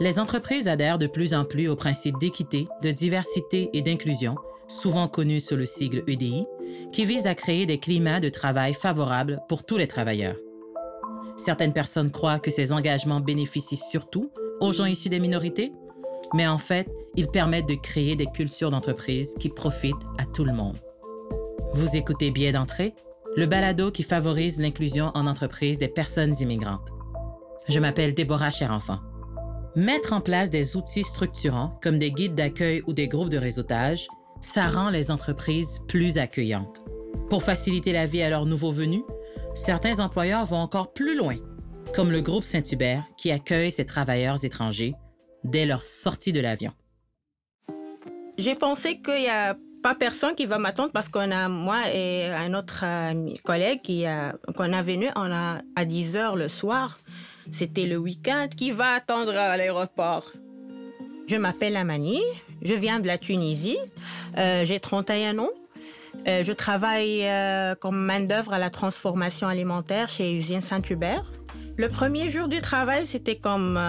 Les entreprises adhèrent de plus en plus aux principes d'équité, de diversité et d'inclusion, souvent connus sous le sigle EDI, qui vise à créer des climats de travail favorables pour tous les travailleurs. Certaines personnes croient que ces engagements bénéficient surtout aux gens issus des minorités, mais en fait, ils permettent de créer des cultures d'entreprise qui profitent à tout le monde. Vous écoutez Biais d'entrée, le balado qui favorise l'inclusion en entreprise des personnes immigrantes. Je m'appelle Déborah Cherenfant. Mettre en place des outils structurants comme des guides d'accueil ou des groupes de réseautage, ça rend les entreprises plus accueillantes. Pour faciliter la vie à leurs nouveaux venus, certains employeurs vont encore plus loin, comme le groupe Saint-Hubert qui accueille ces travailleurs étrangers dès leur sortie de l'avion. J'ai pensé qu'il n'y a pas personne qui va m'attendre parce qu'on a, moi et un autre collègue qui a, qu'on a venu à 10 heures le soir. C'était le week-end. Qui va attendre à l'aéroport? Je m'appelle Amani. Je viens de la Tunisie. Euh, j'ai 31 ans. Euh, je travaille euh, comme main-d'œuvre à la transformation alimentaire chez Usine Saint-Hubert. Le premier jour du travail, c'était comme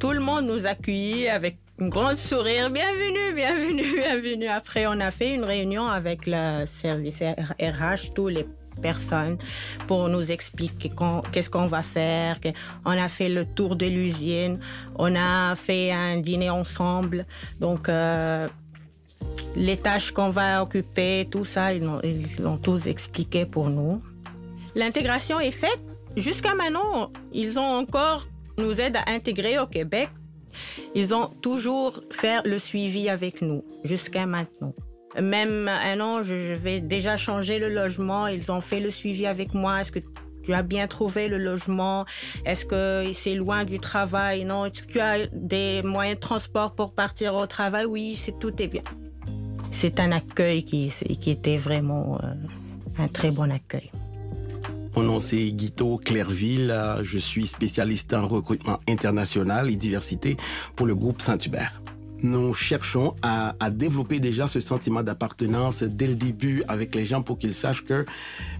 tout le monde nous accueillit avec un grand sourire. Bienvenue, bienvenue, bienvenue. Après, on a fait une réunion avec le service RH, tous les personnes pour nous expliquer qu'est-ce qu'on va faire. On a fait le tour de l'usine, on a fait un dîner ensemble. Donc, euh, les tâches qu'on va occuper, tout ça, ils l'ont tous expliqué pour nous. L'intégration est faite. Jusqu'à maintenant, ils ont encore nous aident à intégrer au Québec. Ils ont toujours fait le suivi avec nous jusqu'à maintenant. Même un an, je vais déjà changer le logement. Ils ont fait le suivi avec moi. Est-ce que tu as bien trouvé le logement? Est-ce que c'est loin du travail? Non. Est-ce que tu as des moyens de transport pour partir au travail? Oui, c'est tout est bien. C'est un accueil qui, était vraiment euh, un très bon accueil. Mon nom c'est Guito Clairville. Je suis spécialiste en recrutement international et diversité pour le groupe Saint-Hubert nous cherchons à, à, développer déjà ce sentiment d'appartenance dès le début avec les gens pour qu'ils sachent que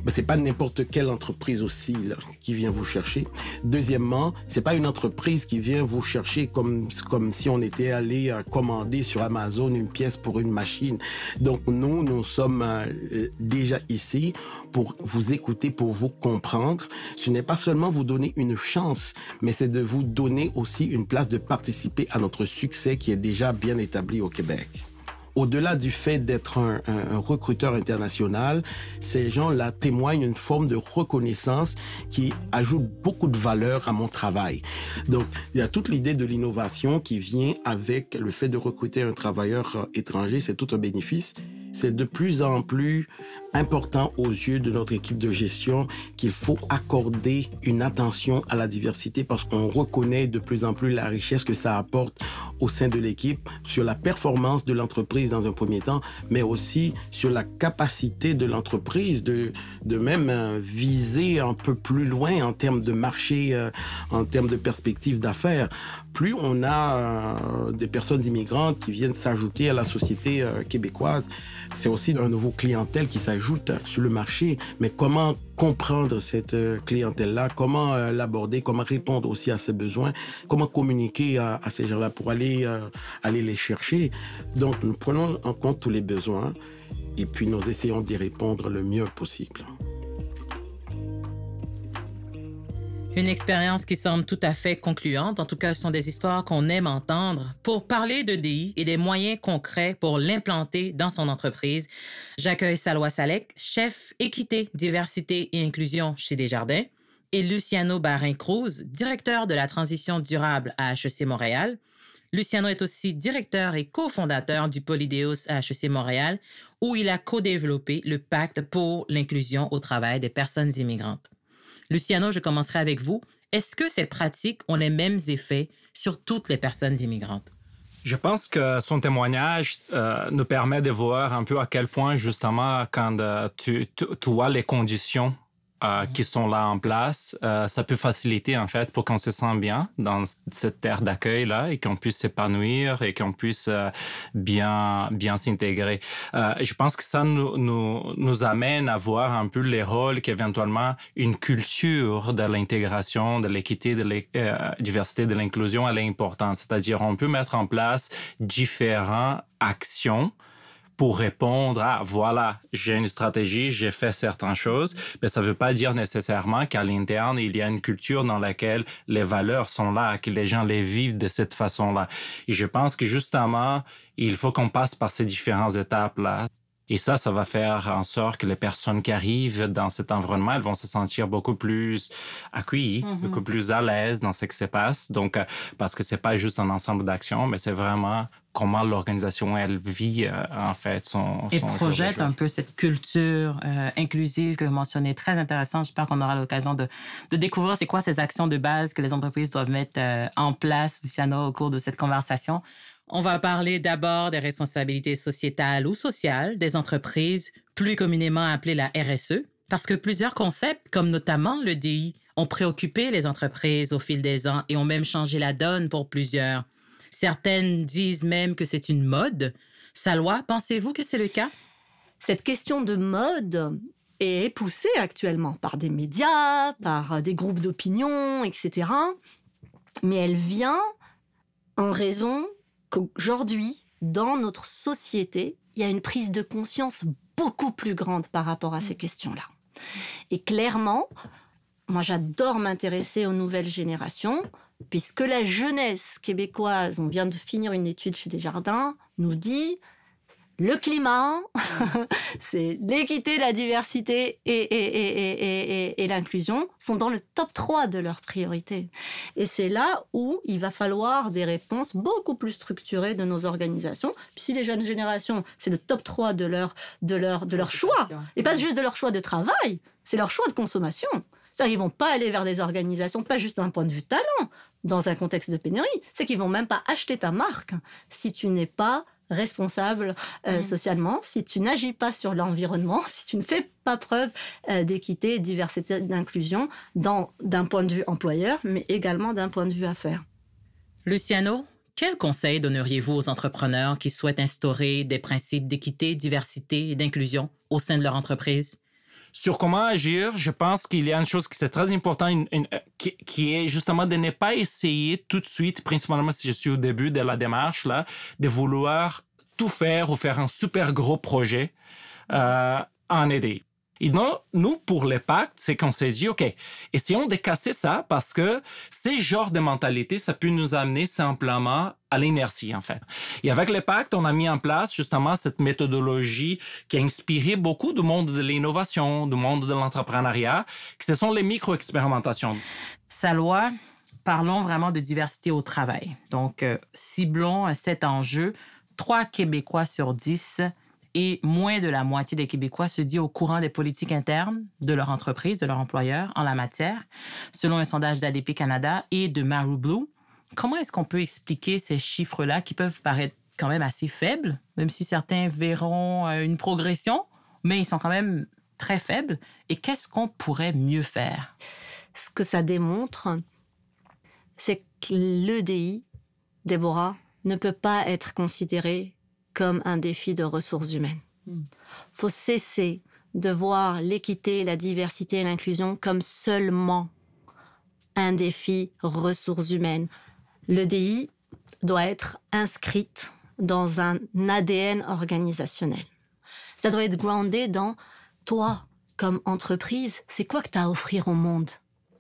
ben, c'est pas n'importe quelle entreprise aussi là, qui vient vous chercher. Deuxièmement, c'est pas une entreprise qui vient vous chercher comme comme si on était allé euh, commander sur Amazon une pièce pour une machine. Donc nous, nous sommes euh, déjà ici pour vous écouter, pour vous comprendre. Ce n'est pas seulement vous donner une chance, mais c'est de vous donner aussi une place de participer à notre succès qui est déjà bien établi au Québec. Au-delà du fait d'être un, recruteur international, ces gens-là témoignent une forme de reconnaissance qui ajoute beaucoup de valeur à mon travail. Donc, il y a toute l'idée de l'innovation qui vient avec le fait de recruter un travailleur étranger, c'est tout un bénéfice. C'est de plus en plus important aux yeux de notre équipe de gestion qu'il faut accorder une attention à la diversité parce qu'on reconnaît de plus en plus la richesse que ça apporte au sein de l'équipe sur la performance de l'entreprise dans un premier temps, mais aussi sur la capacité de l'entreprise de, de même euh, viser un peu plus loin en termes de marché, euh, en termes de perspectives d'affaires. Plus on a euh, des personnes immigrantes qui viennent s'ajouter à la société québécoise, c'est aussi un nouveau clientèle qui s'ajoute sur le marché, mais comment comprendre cette euh, clientèle-là, comment euh, l'aborder, comment répondre aussi à ses besoins, comment communiquer à, ces gens-là pour aller, euh, aller les chercher? Donc, nous prenons en compte tous les besoins et puis nous essayons d'y répondre le mieux possible. Une expérience qui semble tout à fait concluante. En tout cas, ce sont des histoires qu'on aime entendre. Pour parler de DI et des moyens concrets pour l'implanter dans son entreprise, j'accueille Salwa Salek, chef équité, diversité et inclusion chez Desjardins, et Luciano Barin-Cruz, directeur de la transition durable à HEC Montréal. Luciano est aussi directeur et cofondateur du Polydeos à HEC Montréal, où il a co-développé le pacte pour l'inclusion au travail des personnes immigrantes. Luciano, je commencerai avec vous. Est-ce que ces pratiques ont les mêmes effets sur toutes les personnes immigrantes? Je pense que son témoignage euh, nous permet de voir un peu à quel point, justement, quand euh, tu, tu, as les conditions euh, qui sont là en place, euh, ça peut faciliter en fait pour qu'on se sente bien dans cette terre d'accueil là et qu'on puisse s'épanouir et qu'on puisse euh, bien bien s'intégrer. je pense que ça nous, nous nous amène à voir un peu les rôles qu'éventuellement une culture de l'intégration, de l'équité, de la diversité, de l'inclusion elle est importante. C'est-à-dire on peut mettre en place différentes actions pour répondre à voilà, j'ai une stratégie, j'ai fait certaines choses, mais ça ne veut pas dire nécessairement qu'à l'interne, il y a une culture dans laquelle les valeurs sont là, que les gens les vivent de cette façon-là. Et je pense que justement, il faut qu'on passe par ces différentes étapes-là. Et ça, ça va faire en sorte que les personnes qui arrivent dans cet environnement, elles vont se sentir beaucoup plus accueillies, mm-hmm. beaucoup plus à l'aise dans ce qui se passe. Donc, euh, parce que c'est pas juste un ensemble d'actions, mais c'est vraiment comment l'organisation, elle vit, euh, en fait, son... Et projette un peu cette culture euh, inclusive que vous mentionnez, très intéressant. J'espère qu'on aura l'occasion de, de découvrir c'est quoi ces actions de base que les entreprises doivent mettre en place, Luciano, au cours de cette conversation. On va parler d'abord des responsabilités sociétales ou sociales des entreprises, plus communément appelées la RSE, parce que plusieurs concepts, comme notamment le DI, ont préoccupé les entreprises au fil des ans et ont même changé la donne pour plusieurs. Certaines disent même que c'est une mode. Salwa, pensez-vous que c'est le cas? Cette question de mode est poussée actuellement par des médias, par des groupes d'opinion, etc. Mais elle vient en raison qu'aujourd'hui, dans notre société, il y a une prise de conscience beaucoup plus grande par rapport à ces questions-là. Et clairement, moi j'adore m'intéresser aux nouvelles générations, puisque la jeunesse québécoise, on vient de finir une étude chez Desjardins, nous dit le climat, c'est l'équité, la diversité et, l'inclusion sont dans le top 3 de leurs priorités. Et c'est là où il va falloir des réponses beaucoup plus structurées de nos organisations. Puis si les jeunes générations, c'est le top 3 de leur, de leur, de leur choix, et pas juste de leur choix de travail, c'est leur choix de consommation. C'est-à-dire qu'ils vont pas aller vers des organisations, pas juste d'un point de vue talent, dans un contexte de pénurie, c'est qu'ils vont même pas acheter ta marque si tu n'es pas responsable euh, socialement, si tu n'agis pas sur l'environnement, si tu ne fais pas preuve euh, d'équité, diversité, d'inclusion, d'un point de vue employeur, mais également d'un point de vue affaires. Luciano, quel conseil donneriez-vous aux entrepreneurs qui souhaitent instaurer des principes d'équité, diversité et d'inclusion au sein de leur entreprise? Sur comment agir, je pense qu'il y a une chose qui est très importante, qui, qui, est justement de ne pas essayer tout de suite, principalement si je suis au début de la démarche, là, de vouloir tout faire ou faire un super gros projet euh, en aider. Et non, nous, pour les pactes, c'est qu'on s'est dit, OK, essayons de casser ça parce que ces genres de mentalité, ça peut nous amener simplement à l'inertie, en fait. Et avec les pactes, on a mis en place justement cette méthodologie qui a inspiré beaucoup du monde de l'innovation, du monde de l'entrepreneuriat, que ce sont les micro-expérimentations. Salwa, parlons vraiment de diversité au travail. Donc, euh, ciblons cet enjeu. Trois Québécois sur dix et moins de la moitié des Québécois se dit au courant des politiques internes de leur entreprise, de leur employeur en la matière, selon un sondage d'ADP Canada et de Maru Blue. Comment est-ce qu'on peut expliquer ces chiffres-là qui peuvent paraître quand même assez faibles, même si certains verront euh, une progression, mais ils sont quand même très faibles. Et qu'est-ce qu'on pourrait mieux faire? Ce que ça démontre, c'est que l'EDI, Déborah, ne peut pas être considéré comme un défi de ressources humaines. Il hmm. faut cesser de voir l'équité, la diversité et l'inclusion comme seulement un défi ressources humaines. L'EDI doit être inscrite dans un ADN organisationnel. Ça doit être groundé dans toi, comme entreprise, c'est quoi que tu as à offrir au monde?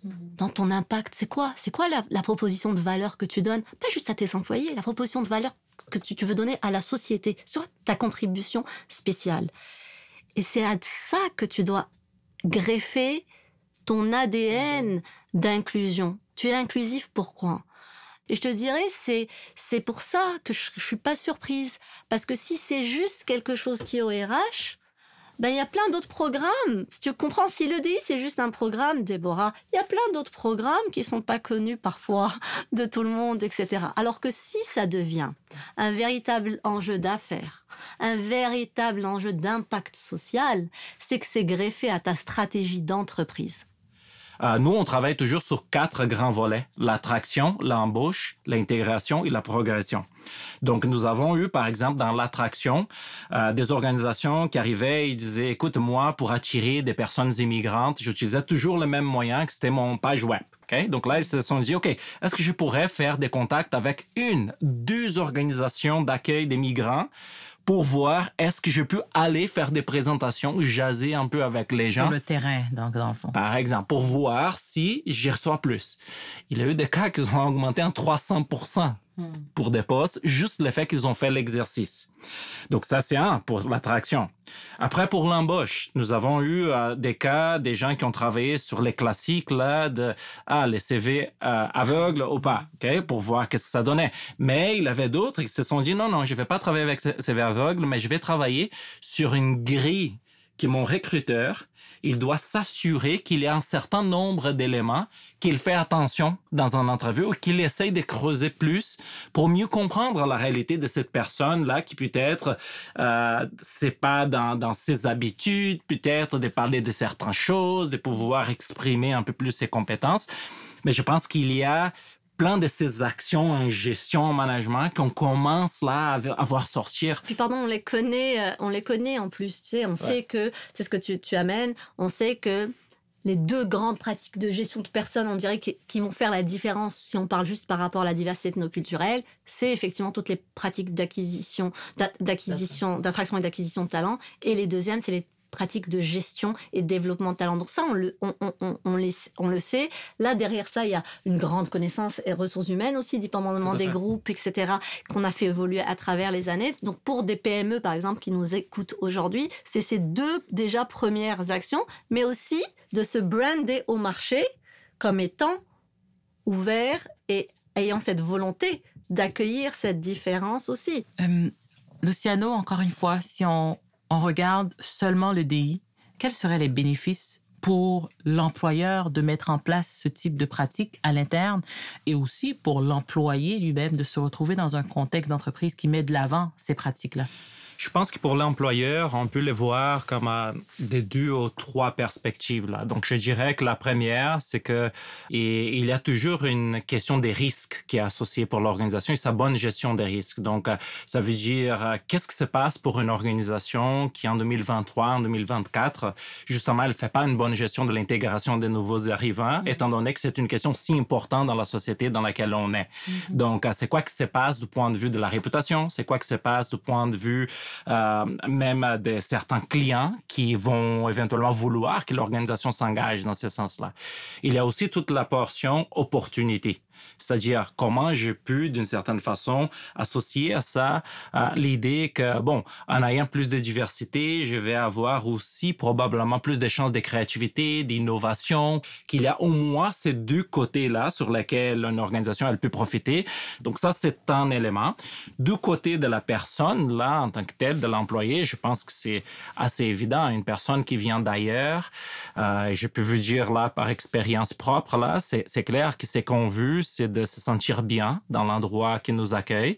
Hmm. dans ton impact, c'est quoi? C'est quoi la, la, proposition de valeur que tu donnes? Pas juste à tes employés, la proposition de valeur que tu, veux donner à la société, sur ta contribution spéciale. Et c'est à ça que tu dois greffer ton ADN d'inclusion. Tu es inclusif pourquoi? Et je te dirais, c'est, c'est pour ça que je, je suis pas surprise. Parce que si c'est juste quelque chose qui est au RH, ben, il y a plein d'autres programmes. Si tu comprends, si le DI, c'est juste un programme, Déborah, il y a plein d'autres programmes qui sont pas connus parfois de tout le monde, etc. Alors que si ça devient un véritable enjeu d'affaires, un véritable enjeu d'impact social, c'est que c'est greffé à ta stratégie d'entreprise. Euh, nous, on travaille toujours sur quatre grands volets l'attraction, l'embauche, l'intégration et la progression. Donc, nous avons eu, par exemple, dans l'attraction, euh, des organisations qui arrivaient et disaient, écoute, moi, pour attirer des personnes immigrantes, j'utilisais toujours le même moyen que c'était mon page web. Okay? Donc là, ils se sont dit, OK, est-ce que je pourrais faire des contacts avec une, deux organisations d'accueil des migrants pour voir est-ce que je peux aller faire des présentations, jaser un peu avec les gens. Sur le terrain, donc, dans le fond. Par exemple, pour voir si j'y reçois plus. Il y a eu des cas qui ont augmenté en 300 pour des postes, juste le fait qu'ils ont fait l'exercice. Donc ça, c'est un pour l'attraction. Après, pour l'embauche, nous avons eu euh, des cas, des gens qui ont travaillé sur les classiques là de ah les CV euh, aveugles ou pas, ok, pour voir qu'est-ce que ça donnait. Mais il y avait d'autres qui se sont dit non non, je vais pas travailler avec CV aveugles, mais je vais travailler sur une grille qui est mon recruteur il doit s'assurer qu'il y a un certain nombre d'éléments qu'il fait attention dans un entrevue ou qu'il essaye de creuser plus pour mieux comprendre la réalité de cette personne-là qui peut-être euh, c'est pas dans, dans ses habitudes, peut-être de parler de certaines choses, de pouvoir exprimer un peu plus ses compétences. Mais je pense qu'il y a plein de ces actions en gestion, en management qu'on commence là à, voir sortir. Puis pardon, on les connaît, euh, on les connaît en plus. Tu sais, on sait que c'est ce que tu, tu amènes. On sait que les deux grandes pratiques de gestion de personnes, on dirait, qui, vont faire la différence si on parle juste par rapport à la diversité ethnoculturelle, c'est effectivement toutes les pratiques d'acquisition, d'acquisition, d'attraction et d'acquisition de talent. Et les deuxièmes, c'est les pratiques de gestion et de développement de talent. Donc ça, on le, on, on, on, on le sait. Là, derrière ça, il y a une grande connaissance et ressources humaines aussi, dépendamment des groupes, etc., qu'on a fait évoluer à travers les années. Donc pour des PME, par exemple, qui nous écoutent aujourd'hui, c'est ces deux déjà premières actions, mais aussi de se brander au marché comme étant ouvert et ayant cette volonté d'accueillir cette différence aussi. Euh, Luciano, encore une fois, si on, on regarde seulement le DI, quels seraient les bénéfices pour l'employeur de mettre en place ce type de pratique à l'interne et aussi pour l'employé lui-même de se retrouver dans un contexte d'entreprise qui met de l'avant ces pratiques-là? Je pense que pour l'employeur, on peut le voir comme des deux ou trois perspectives. Là. Donc, je dirais que la première, c'est que il y a toujours une question des risques qui est associée pour l'organisation et sa bonne gestion des risques. Donc, euh, ça veut dire euh, qu'est-ce qui se passe pour une organisation qui, en 2023, en 2024, justement, elle fait pas une bonne gestion de l'intégration des nouveaux arrivants, étant donné que c'est une question si importante dans la société dans laquelle on est. Mm-hmm. Donc, euh, c'est quoi qui se passe du point de vue de la réputation? C'est quoi qui se passe du point de vue euh, même de certains clients qui vont éventuellement vouloir que l'organisation s'engage dans ce sens-là. Il y a aussi toute la portion opportunité. C'est-à-dire comment je peux, d'une certaine façon, associer à ça l'idée que, bon, en ayant plus de diversité, je vais avoir aussi probablement plus de chances de créativité, d'innovation, qu'il y a au moins ces deux côtés-là sur lesquels une organisation, elle peut profiter. Donc ça, c'est un élément. Du côté de la personne, là, en tant que telle, de l'employé, je pense que c'est assez évident. Une personne qui vient d'ailleurs, euh, je peux vous dire là, par expérience propre, là, c'est clair que c'est qu'on veut, c'est de se sentir bien dans l'endroit qui nous accueille.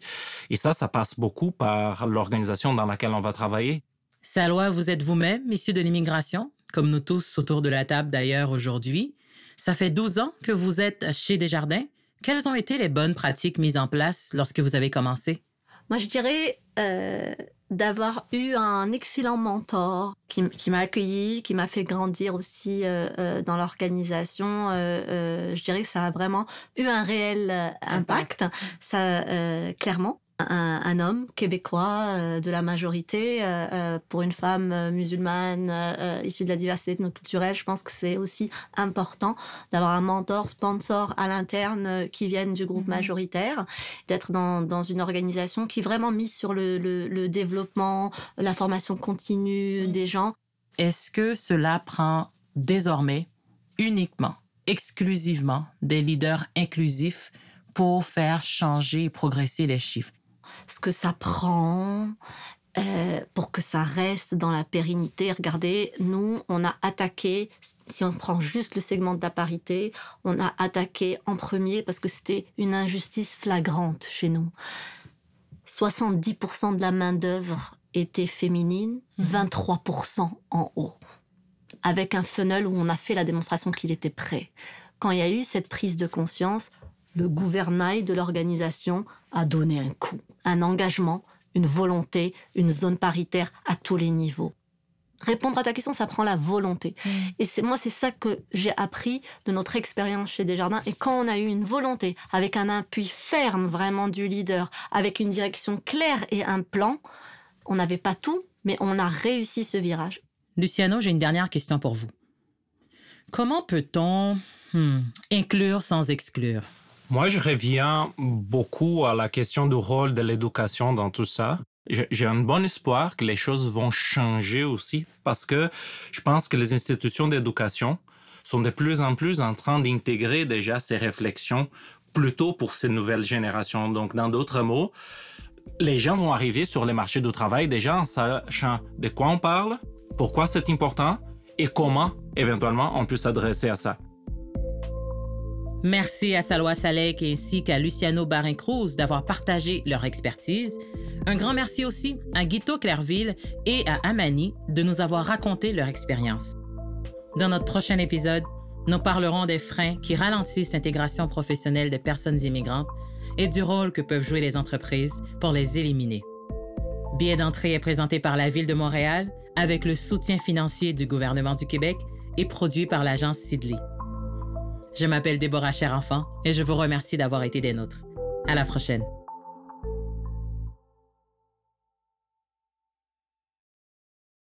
Et ça, ça passe beaucoup par l'organisation dans laquelle on va travailler. Salois, vous êtes vous-même issu de l'immigration, comme nous tous autour de la table d'ailleurs aujourd'hui. Ça fait 12 ans que vous êtes chez Desjardins. Quelles ont été les bonnes pratiques mises en place lorsque vous avez commencé? Moi, je dirais euh, d'avoir eu un excellent mentor qui, m'a accueilli, qui m'a fait grandir aussi euh, euh, dans l'organisation. je dirais que ça a vraiment eu un réel impact, ça clairement un, homme québécois euh, de la majorité euh, euh, pour une femme musulmane issue de la diversité ethnoculturelle. Je pense que c'est aussi important d'avoir un mentor, sponsor à l'interne qui vienne du groupe mhm. majoritaire, d'être dans, dans, une organisation qui est vraiment mise sur le, le, développement, la formation continue des gens. Est-ce que cela prend désormais uniquement, exclusivement des leaders inclusifs pour faire changer et progresser les chiffres? Ce que ça prend. euh, pour que ça reste dans la pérennité. Regardez, nous, on a attaqué, si on prend juste le segment de la parité, on a attaqué en premier parce que c'était une injustice flagrante chez nous. 70% de la main-d'œuvre était féminine, 23% mhm. en haut. Avec un funnel où on a fait la démonstration qu'il était prêt. Quand il y a eu cette prise de conscience, le gouvernail de l'organisation a donné un coup, un engagement une volonté, une zone paritaire à tous les niveaux. Répondre à ta question, ça prend la volonté. Mm. Et c'est moi, c'est ça que j'ai appris de notre expérience chez Desjardins. Et quand on a eu une volonté, avec un appui ferme vraiment du leader, avec une direction claire et un plan, on n'avait pas tout, mais on a réussi ce virage. Luciano, j'ai une dernière question pour vous. Comment peut-on hmm, inclure sans exclure? Moi, je reviens beaucoup à la question du rôle de l'éducation dans tout ça. J'ai un bon espoir que les choses vont changer aussi parce que je pense que les institutions d'éducation sont de plus en plus en train d'intégrer déjà ces réflexions plutôt pour ces nouvelles générations. Donc, dans d'autres mots, les gens vont arriver sur les marchés du travail déjà en sachant de quoi on parle, pourquoi c'est important et comment éventuellement on peut s'adresser à ça. Merci à Salwa Salek ainsi qu'à Luciano Barin-Cruz d'avoir partagé leur expertise. Un grand merci aussi à Guito Clairville et à Amani de nous avoir raconté leur expérience. Dans notre prochain épisode, nous parlerons des freins qui ralentissent l'intégration professionnelle des personnes immigrantes et du rôle que peuvent jouer les entreprises pour les éliminer. Billet d'entrée est présenté par la Ville de Montréal avec le soutien financier du gouvernement du Québec et produit par l'agence Sidley. Je m'appelle Déborah Cher-Enfant et je vous remercie d'avoir été des nôtres. À la prochaine.